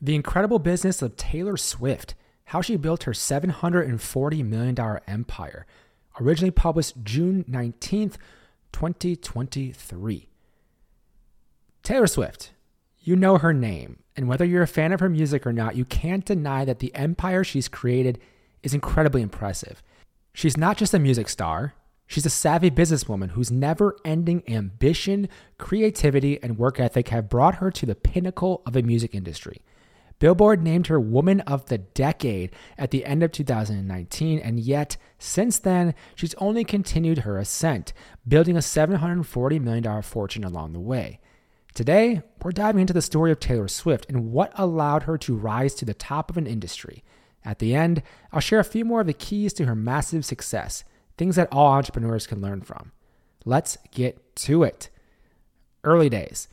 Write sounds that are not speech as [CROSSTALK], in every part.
The incredible business of Taylor Swift, how she built her $740 million empire, originally published June 19th, 2023. Taylor Swift, you know her name, and whether you're a fan of her music or not, you can't deny that the empire she's created is incredibly impressive. She's not just a music star, she's a savvy businesswoman whose never ending ambition, creativity, and work ethic have brought her to the pinnacle of the music industry. Billboard named her Woman of the Decade at the end of 2019, and yet, since then, she's only continued her ascent, building a $740 million fortune along the way. Today, we're diving into the story of Taylor Swift and what allowed her to rise to the top of an industry. At the end, I'll share a few more of the keys to her massive success, things that all entrepreneurs can learn from. Let's get to it. Early days.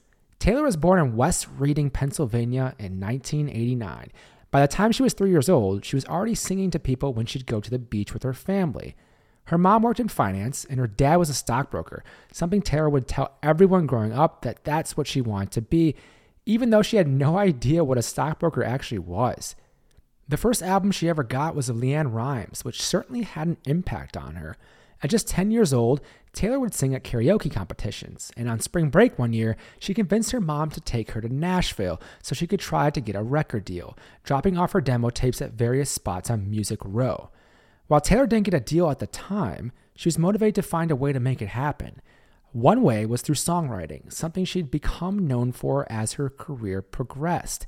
Taylor was born in West Reading, Pennsylvania in 1989. By the time she was three years old, she was already singing to people when she'd go to the beach with her family. Her mom worked in finance and her dad was a stockbroker, something Taylor would tell everyone growing up that that's what she wanted to be, even though she had no [LAUGHS] idea what a stockbroker actually was. The first album she ever got was of LeAnn Rimes, which certainly had an impact on her. At just 10 years old, Taylor would sing at karaoke competitions, and on spring break one year, she convinced her mom to take her to Nashville so she could try to get a record deal, dropping off her demo tapes at various spots on Music Row. While Taylor didn't get a deal at the time, she was motivated to find a way to make it happen. One way was through songwriting, something she'd become known for as her career progressed.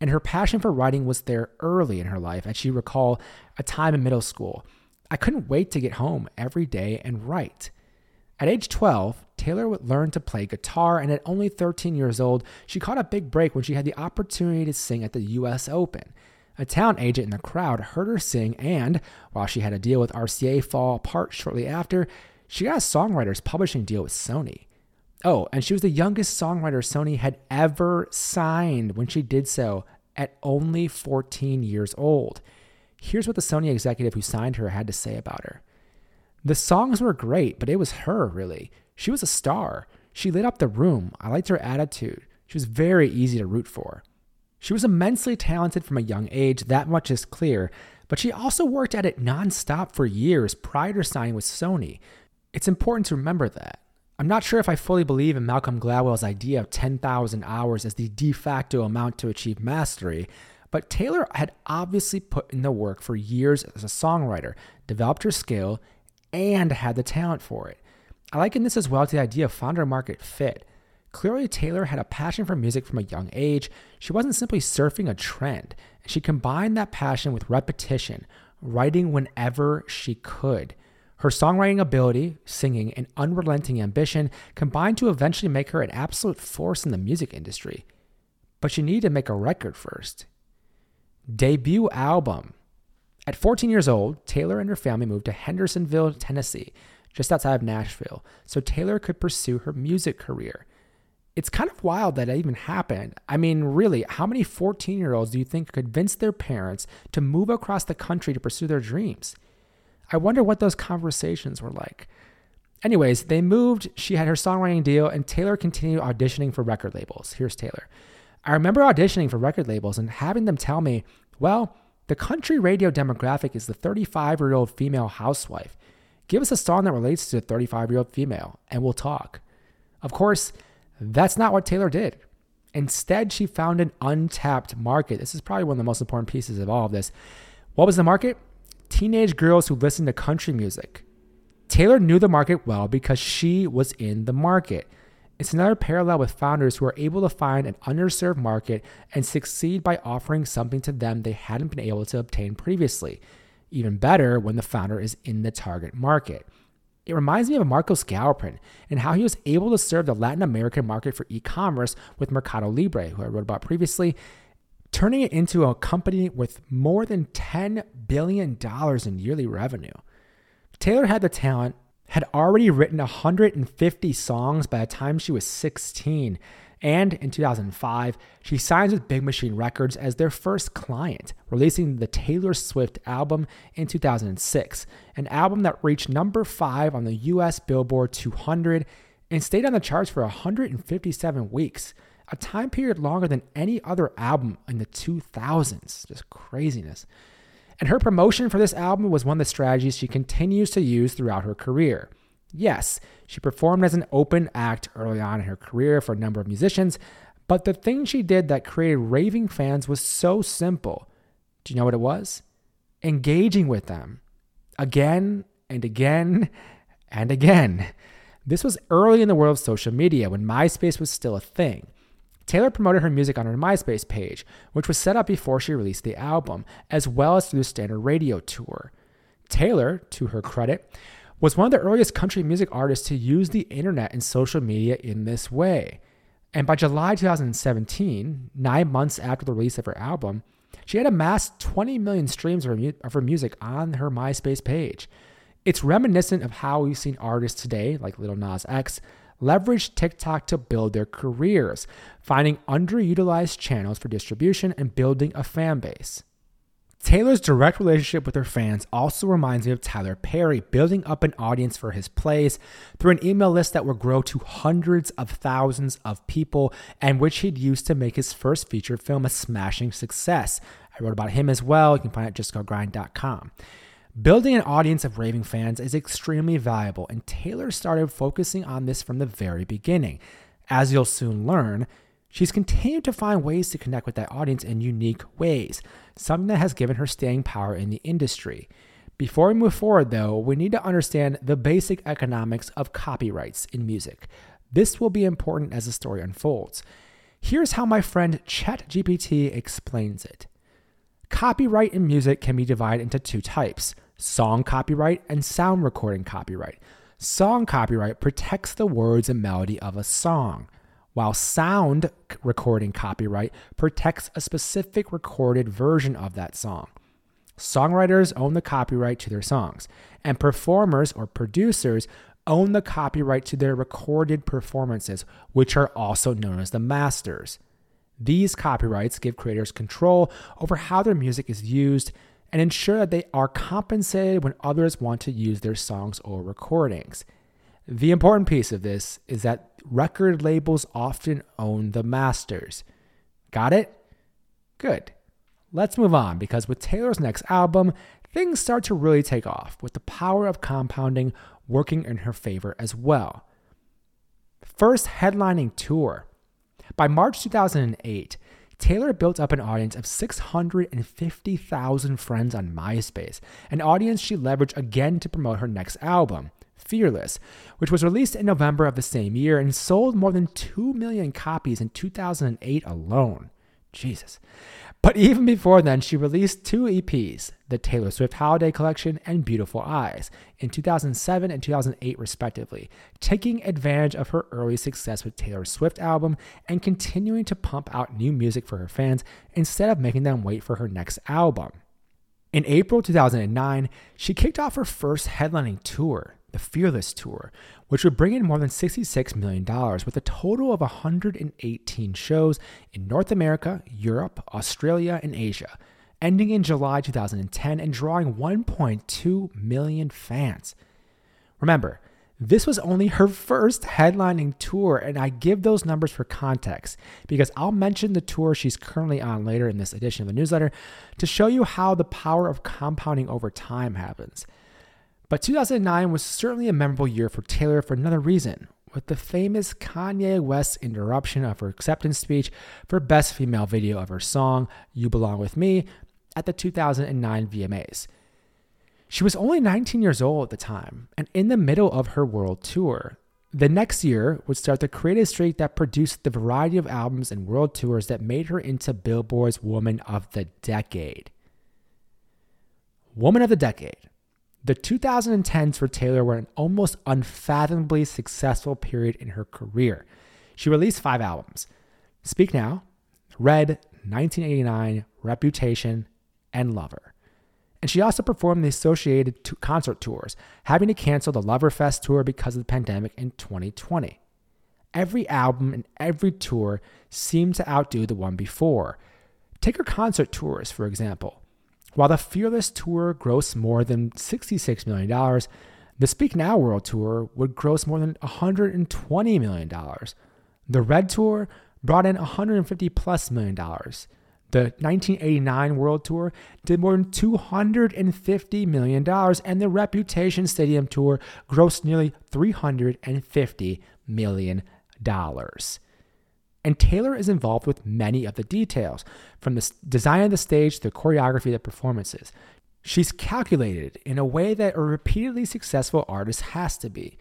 And her passion for writing was there early in her life, as she recalled a time in middle school. I couldn't wait to get home every day and write. At age 12, Taylor learned to play guitar, and at only 13 years old, she caught a big break when she had the opportunity to sing at the US Open. A talent agent in the crowd heard her sing, and while she had a deal with RCA fall apart shortly after, she got a songwriter's publishing deal with Sony. Oh, and she was the youngest songwriter Sony had ever signed when she did so at only 14 years old. Here's what the Sony executive who signed her had to say about her. The songs were great, but it was her, really. She was a star. She lit up the room. I liked her attitude. She was very easy to root for. She was immensely talented from a young age, that much is clear, but she also worked at it nonstop for years prior to signing with Sony. It's important to remember that. I'm not sure if I fully believe in Malcolm Gladwell's idea of 10,000 hours as the de facto amount to achieve mastery, but Taylor had obviously put in the work for years as a songwriter, developed her skill, and had the talent for it. I liken this as well to the idea of founder market fit. Clearly, Taylor had a passion for music from a young age. She wasn't simply surfing a trend. She combined that passion with repetition, writing whenever she could. Her songwriting ability, singing, and unrelenting ambition combined to eventually make her an absolute force in the music industry. But she needed to make a record first. Debut album. At 14 years old, Taylor and her family moved to Hendersonville, Tennessee, just outside of Nashville, so Taylor could pursue her music career it's kind of wild that it even happened. I mean, really, how many 14 year olds do you think convince their parents to move across the country to pursue their dreams? I wonder what those conversations were like. Anyways, they moved, she had her songwriting deal, and Taylor continued auditioning for record labels. Here's Taylor. I remember auditioning for record labels and having them tell me, well, the country radio demographic is the 35 year old female housewife. Give us a song that relates to a 35 year old female, and we'll talk. Of course, that's not what Taylor did. Instead, she found an untapped market. This is probably one of the most important pieces of all of this. What was the market? Teenage girls who listened to country music. Taylor knew the market well because she was in the market. It's another parallel with founders who are able to find an underserved market and succeed by offering something to them they hadn't been able to obtain previously. Even better when the founder is in the target market. It reminds me of Marcos Galperin and how he was able to serve the Latin American market for e commerce with Mercado Libre, who I wrote about previously, turning it into a company with more than $10 billion in yearly revenue. Taylor had the talent, had already written 150 songs by the time she was 16, and in 2005, she signs with Big Machine Records as their first client, releasing the Taylor Swift album in 2006, an album that reached number 5 on the US Billboard 200 and stayed on the charts for 157 weeks. a time period longer than any other album in the 2000s. Just craziness. And her promotion for this album was one of the strategies she continues to use throughout her career. Yes, she performed as an open act early on in her career for a number of musicians, but the thing she did that created raving fans was so simple. Do you know what it was? Engaging with them again and again and again. This was early in the world of social media when MySpace was still a thing. Taylor promoted her music on her MySpace page, which was set up before she released the album, as well as through the standard radio tour. Taylor, to her credit, was one of the earliest country music artists to use the internet and social media in this way. And by July 2017, nine months after the release of her album, she had amassed 20 million streams of her, mu- of her music on her MySpace page. It's reminiscent of how we've seen artists today, like Lil Nas X, leverage TikTok to build their careers, finding underutilized channels for distribution and building a fan base. Taylor's direct relationship with her fans also reminds me of Tyler Perry building up an audience for his plays through an email list that would grow to hundreds of thousands of people and which he'd used to make his first feature film a smashing success. I wrote about him as well. You can find it at justgogrind.com. Building an audience of raving fans is extremely valuable, and Taylor started focusing on this from the very beginning. As you'll soon learn, she's continued to find ways to connect with that audience in unique ways, something that has given her staying power in the industry. Before we move forward, though, we need to understand the basic economics of copyrights in music. This will be important as the story unfolds. Here's how my friend ChatGPT explains it. Copyright in music can be divided into two types song copyright and sound recording copyright. Song copyright protects the words and melody of a song, while sound recording copyright protects a specific recorded version of that song. Songwriters own the copyright to their songs, and performers or producers own the copyright to their recorded performances, which are also known as the masters. These copyrights give creators control over how their music is used and ensure that they are compensated when others want to use their songs or recordings. The important piece of this is that record labels often own the masters. Got it? Good. Let's move on because with Taylor's next album, things start to really take off, with the power of compounding working in her favor as well. First headlining tour. By March 2008, Taylor built up an audience of 650,000 friends on MySpace, an audience she leveraged again to promote her next album, Fearless, which was released in November of the same year and sold more than 2 million copies in 2008 alone. Jesus. But even before then, she released two EPs, the Taylor Swift Holiday Collection and Beautiful Eyes, in 2007 and 2008, respectively, taking advantage of her early success with Taylor Swift album and continuing to pump out new music for her fans instead of making them wait for her next album. In April 2009, she kicked off her first headlining tour, the Fearless Tour, which would bring in more than $66 million with a total of 118 shows in North America, Europe, Australia, and Asia, ending in July 2010 and drawing 1.2 million fans. Remember, this was only her first headlining tour, and I give those numbers for context because I'll mention the tour she's currently on later in this edition of the newsletter to show you how the power of compounding over time happens. But 2009 was certainly a memorable year for Taylor for another reason, with the famous Kanye West interruption of her acceptance speech for Best Female Video of her song, You Belong With Me, at the 2009 VMAs. She was only 19 years old at the time and in the middle of her world tour. The next year would start the creative streak that produced the variety of albums and world tours that made her into Billboard's Woman of the Decade. Woman of the Decade the 2010s for Taylor were an almost unfathomably successful period in her career. She released five albums Speak Now, Red, 1989, Reputation, and Lover. And she also performed the associated concert tours, having to cancel the Loverfest tour because of the pandemic in 2020. Every album and every tour seemed to outdo the one before. Take her concert tours, for example. While the Fearless Tour grossed more than $66 million, the Speak Now World Tour would gross more than $120 million. The Red Tour brought in $150 plus million. The 1989 World Tour did more than $250 million, and the Reputation Stadium Tour grossed nearly $350 million. And Taylor is involved with many of the details, from the design of the stage to the choreography of the performances. She's calculated in a way that a repeatedly successful artist has to be.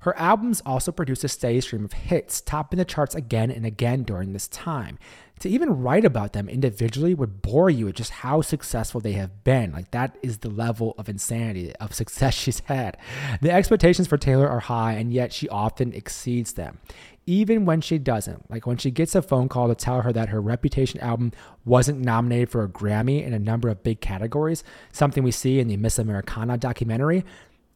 Her albums also produced a steady stream of hits, topping the charts again and again during this time. To even write about them individually would bore you with just how successful they have been. Like, that is the level of insanity of success [LAUGHS] she's had. The expectations for Taylor are high, and yet she often exceeds them. Even when she doesn't, like when she gets a phone call to tell her that her Reputation album wasn't nominated for a Grammy in a number of big categories, something we see in the Miss Americana documentary,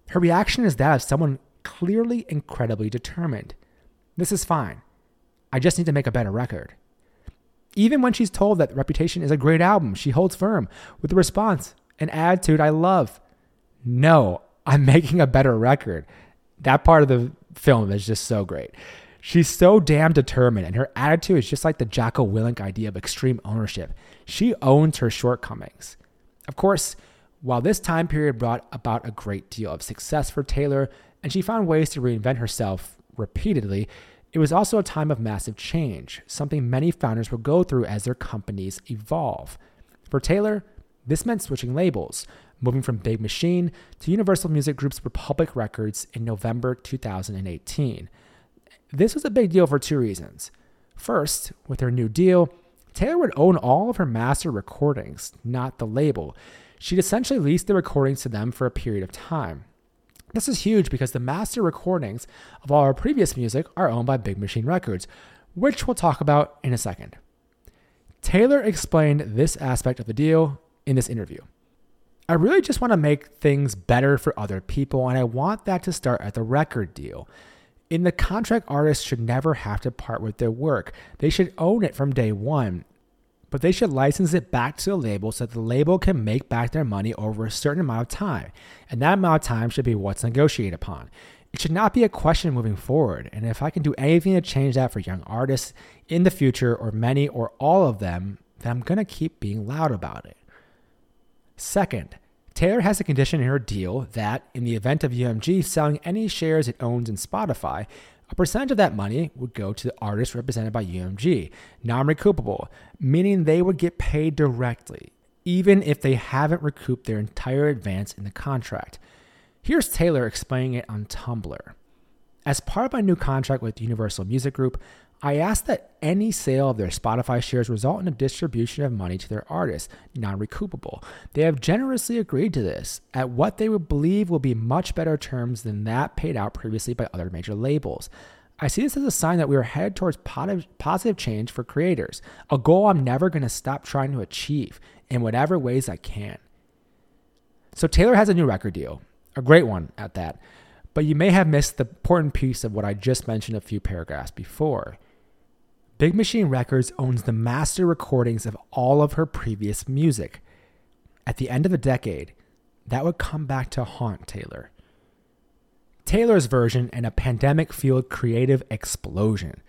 her reaction is that of someone clearly incredibly determined. This is fine. I just need to make a better record. Even when she's told that Reputation is a great album, she holds firm with the response, an attitude I love. No, I'm [LAUGHS] making a better record. That part of the film is just so great. She's so damn determined, and her attitude is just like the Jocko Willink idea of extreme ownership. She owns her shortcomings. Of course, while this time period brought about a great deal of success for Taylor, and she found ways to reinvent herself repeatedly, it was also a time of massive change, something many founders will go through as their companies evolve. For Taylor, this meant switching labels, moving from Big Machine to Universal Music Group's Republic Records in November 2018. This was a big deal for two reasons. First, with her new deal, Taylor would own all of her master recordings, not the label. She'd essentially lease the recordings to them for a period of time. This is huge because the master recordings of all our previous music are owned by Big Machine Records, which we'll talk about in a second. Taylor explained this aspect of the deal in this interview. I really just want to make things better for other people, and I want that to start at the record deal. In the contract, artists should never have to part with their work. They should own it from day one but they should license it back to the label so that the label can make back their money over a certain amount of time. And that amount of time should be what's negotiated upon. It should not be a question moving forward. And if I can do anything to change that for young artists in the future, or many or all of them, then I'm to keep being loud about it. Second, Taylor has a condition in her deal that, in the event of UMG selling any shares it owns in Spotify, a percentage of that money would go to the artist represented by UMG, non recoupable, meaning they would get paid directly, even if they haven't recouped their entire advance in the contract. Here's Taylor explaining it on Tumblr. As part of my new contract with Universal Music Group, I ask that any sale of their Spotify shares result in a distribution of money to their artists, non recoupable. They have generously agreed to this at what they would believe will be much better terms than that paid out previously by other major labels. I see this as a sign that we are headed towards positive change for creators, a goal I'm never going to stop trying to achieve in whatever ways I can. So, Taylor has a new record deal, a great one at that, but you may have missed the important piece of what I just mentioned a few paragraphs before. Big Machine Records owns the master recordings of all of her previous music. At the end of the decade, that would come back to haunt Taylor. Taylor's version in a pandemic fueled creative explosion.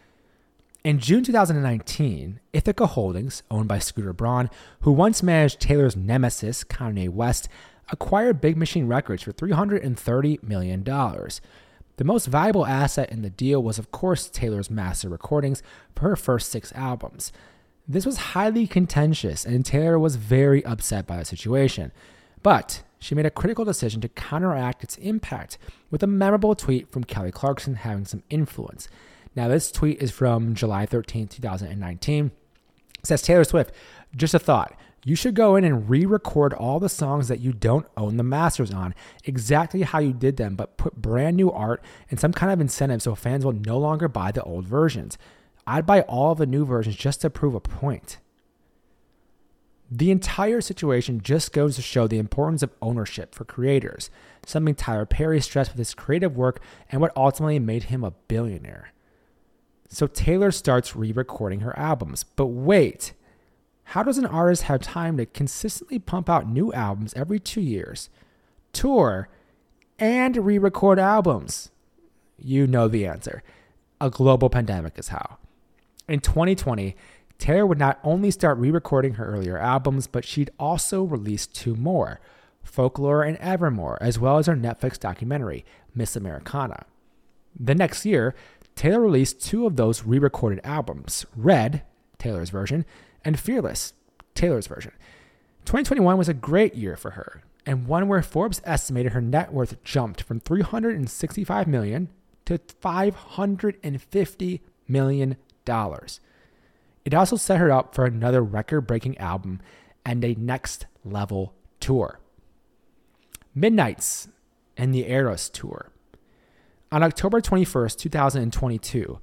In June 2019, Ithaca Holdings, owned by Scooter Braun, who once managed Taylor's nemesis, Kanye West, acquired Big Machine Records for $330 million. The most valuable asset in the deal was, of course, Taylor's master recordings for her first six albums. This was highly contentious, and Taylor was very upset by the situation. But she made a critical decision to counteract its impact with a memorable tweet from Kelly Clarkson having some influence. Now, this tweet is from July 13, 2019. It says Taylor Swift, just a thought you should go in and re record all the songs that you don't own the masters on, exactly how you did them, but put brand new art and some kind of incentive so fans will no longer buy the old versions. I'd buy all the new versions just to prove a point. The entire situation just goes to show the importance of ownership for creators, something Tyler Perry stressed with his creative work and what ultimately made him a billionaire. So Taylor starts re recording her albums. But wait, how does an artist have time to consistently pump out new albums every two years, tour, and re record albums? You know the answer. A global pandemic is how. In 2020, Taylor would not only start re recording her earlier albums, but she'd also release two more Folklore and Evermore, as well as her Netflix documentary, Miss Americana. The next year, Taylor released two of those re recorded albums Red, Taylor's version, and Fearless, Taylor's version. 2021 was a great year for her, and one where Forbes estimated her net worth jumped from 365 million to 550 million dollars. It also set her up for another record-breaking album and a next level tour. Midnights and the Eras tour. On October 21st, 2022,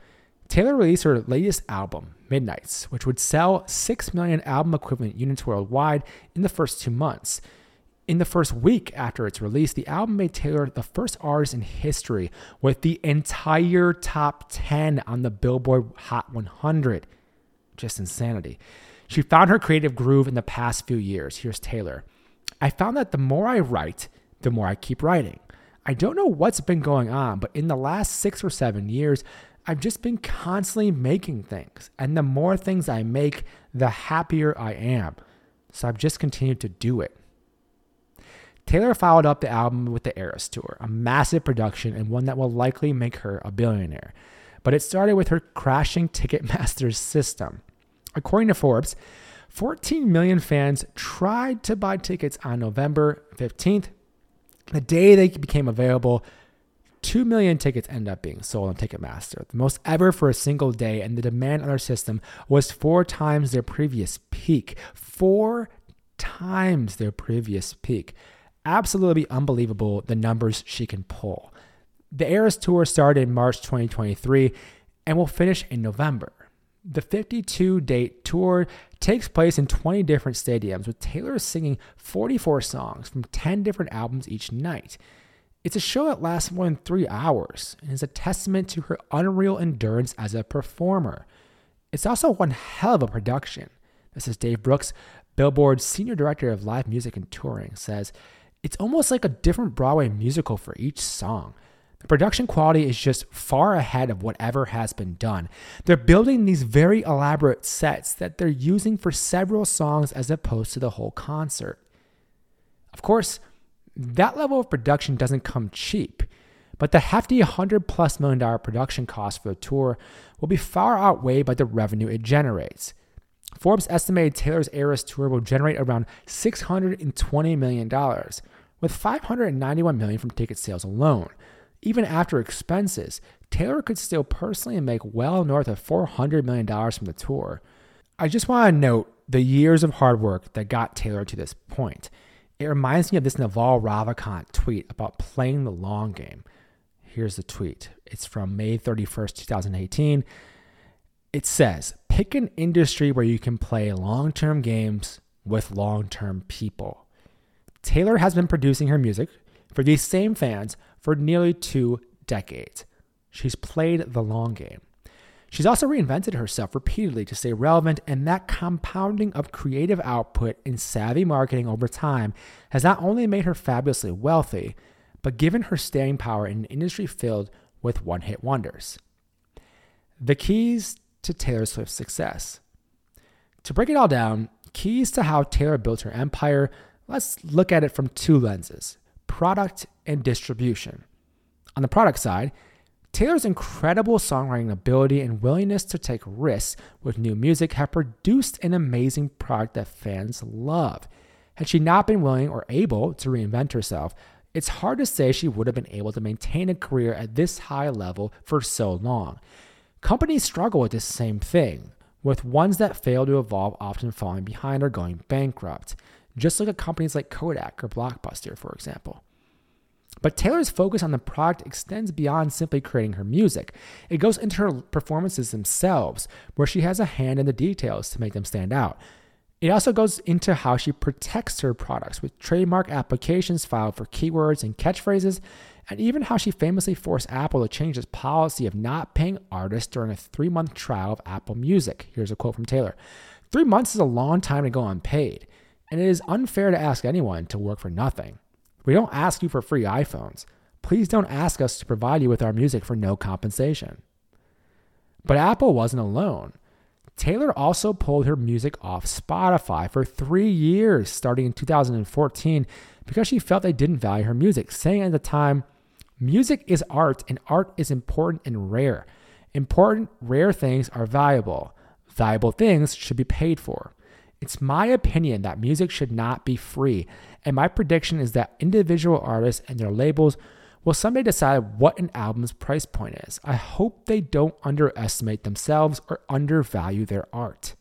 Taylor released her latest album, Midnights, which would sell 6 million album equivalent units worldwide in the first two months. In the first week after its release, the album made Taylor the first artist in history with the entire top 10 on the Billboard Hot 100. Just insanity. She found her creative groove in the past few years. Here's Taylor. I found that the more I write, the more I keep writing. I don't know what's been going on, but in the last six or seven years, I've just been constantly making things. And the more things I make, the happier I am. So I've just continued to do it. Taylor followed up the album with the Eras Tour, a massive production and one that will likely make her a billionaire. But it started with her crashing Ticketmaster's system. According to Forbes, 14 million fans tried to buy tickets on November 15th. The day they became available, 2 million tickets ended up being sold on Ticketmaster, the most ever for a single day, and the demand on their system was four times their previous peak. Four times their previous peak. Absolutely unbelievable the numbers she can pull. The Eras Tour started in March 2023 and will finish in November. The 52 date tour takes place in 20 different stadiums, with Taylor singing 44 songs from 10 different albums each night. It's a show that lasts more than three hours and is a testament to her unreal endurance as a performer. It's also one hell of a production. This is Dave Brooks, Billboard's Senior Director of Live Music and Touring, says it's almost like a different Broadway musical for each song. The production quality is just far ahead of whatever has been done. They're building these very elaborate sets that they're using for several songs as opposed to the whole concert. Of course, that level of production doesn't come cheap, but the hefty 100 plus million dollar production cost for the tour will be far outweighed by the revenue it generates. Forbes estimated Taylor's Eras tour will generate around $620 million, with 591 million from ticket sales alone. Even after expenses, Taylor could still personally make well north of $400 million from the tour. I just want to note the years of hard work that got Taylor to this point. It reminds me of this Naval Ravikant tweet about playing the long game. Here's the tweet. It's from May 31st, 2018. It says, pick an industry where you can play long term games with long term people. Taylor has been producing her music for these same fans for nearly two decades. She's played the long game. She's also reinvented herself repeatedly to stay relevant, and that compounding of creative output and savvy marketing over time has not only made her fabulously wealthy, but given her staying power in an industry filled with one hit wonders. The keys to Taylor Swift's success. To break it all down, keys to how Taylor built her empire, let's look at it from two lenses product and distribution. On the product side, Taylor's incredible songwriting ability and willingness to take risks with new music have produced an amazing product that fans love. Had she not been willing or able to reinvent herself, it's hard to say she would have been able to maintain a career at this high level for so long. Companies struggle with this same thing, with ones that fail to evolve often falling behind or going bankrupt. Just look at companies like Kodak or Blockbuster, for example. But Taylor's focus on the product extends beyond simply creating her music. It goes into her performances themselves, where she has a hand in the details to make them stand out. It also goes into how she protects her products with trademark applications filed for keywords and catchphrases, and even how she famously forced Apple to change its policy of not paying artists during a three month trial of Apple Music. Here's a quote from Taylor Three months is a long time to go unpaid, and it is unfair to ask anyone to work for nothing. We don't ask you for free iPhones. Please don't ask us to provide you with our music for no compensation. But Apple wasn't alone. Taylor also pulled her music off Spotify for three years, starting in 2014, because she felt they didn't value her music, saying at the time, Music is art, and art is important and rare. Important, rare things are valuable. Valuable things should be paid for. It's my opinion that music should not be free, and my prediction is that individual artists and their labels will someday decide what an album's price point is. I hope they don't underestimate themselves or undervalue their art.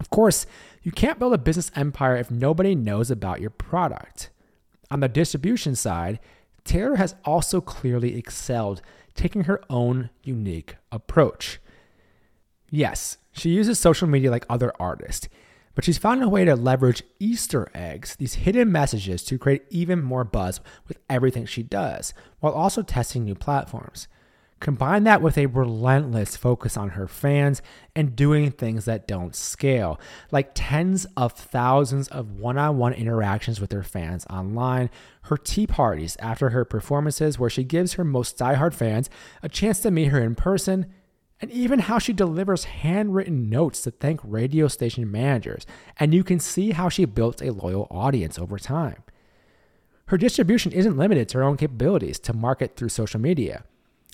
Of course, you can't build a business empire if nobody knows about your product. On the distribution side, Taylor has also clearly excelled, taking her own unique approach. Yes, she uses social media like other artists, but she's found a way to leverage Easter eggs, these hidden messages, to create even more buzz with everything she does, while also testing new platforms. Combine that with a relentless focus on her fans and doing things that don't scale, like tens of thousands of one on one interactions with her fans online, her tea parties after her performances, where she gives her most diehard fans a chance to meet her in person, and even how she delivers handwritten notes to thank radio station managers. And you can see how she built a loyal audience over time. Her distribution isn't limited to her own capabilities to market through social media.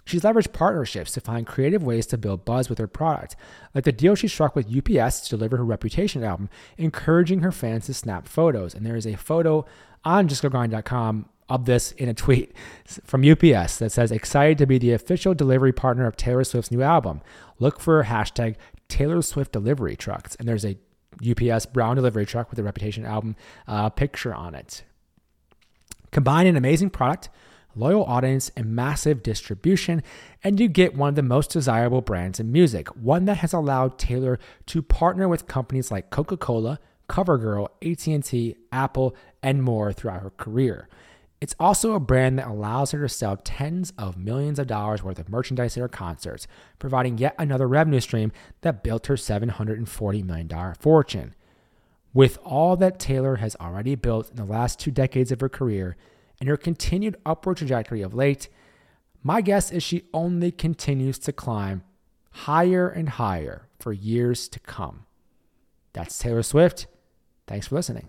She's leveraged partnerships to find creative ways to build buzz with her product, like the deal she struck with UPS to deliver her Reputation album, encouraging her fans to snap photos. And there is a photo on justgogrind.com of this in a tweet from UPS that says, excited to be the official delivery partner of Taylor Swift's new album. Look for hashtag Taylor Swift delivery trucks. And there's a UPS brown delivery truck with the Reputation album uh, picture on it. Combine an amazing product loyal audience, and massive distribution, and you get one of the most desirable brands in music, one that has allowed Taylor to partner with companies like Coca-Cola, CoverGirl, AT&T, Apple, and more throughout her career. It's also a brand that allows her to sell tens of millions of dollars worth of merchandise at her concerts, providing yet another revenue stream that built her $740 million fortune. With all that Taylor has already built in the last two decades of her career, and her continued upward trajectory of late, my guess is she only continues to climb higher and higher for years to come. That's Taylor Swift. Thanks for listening.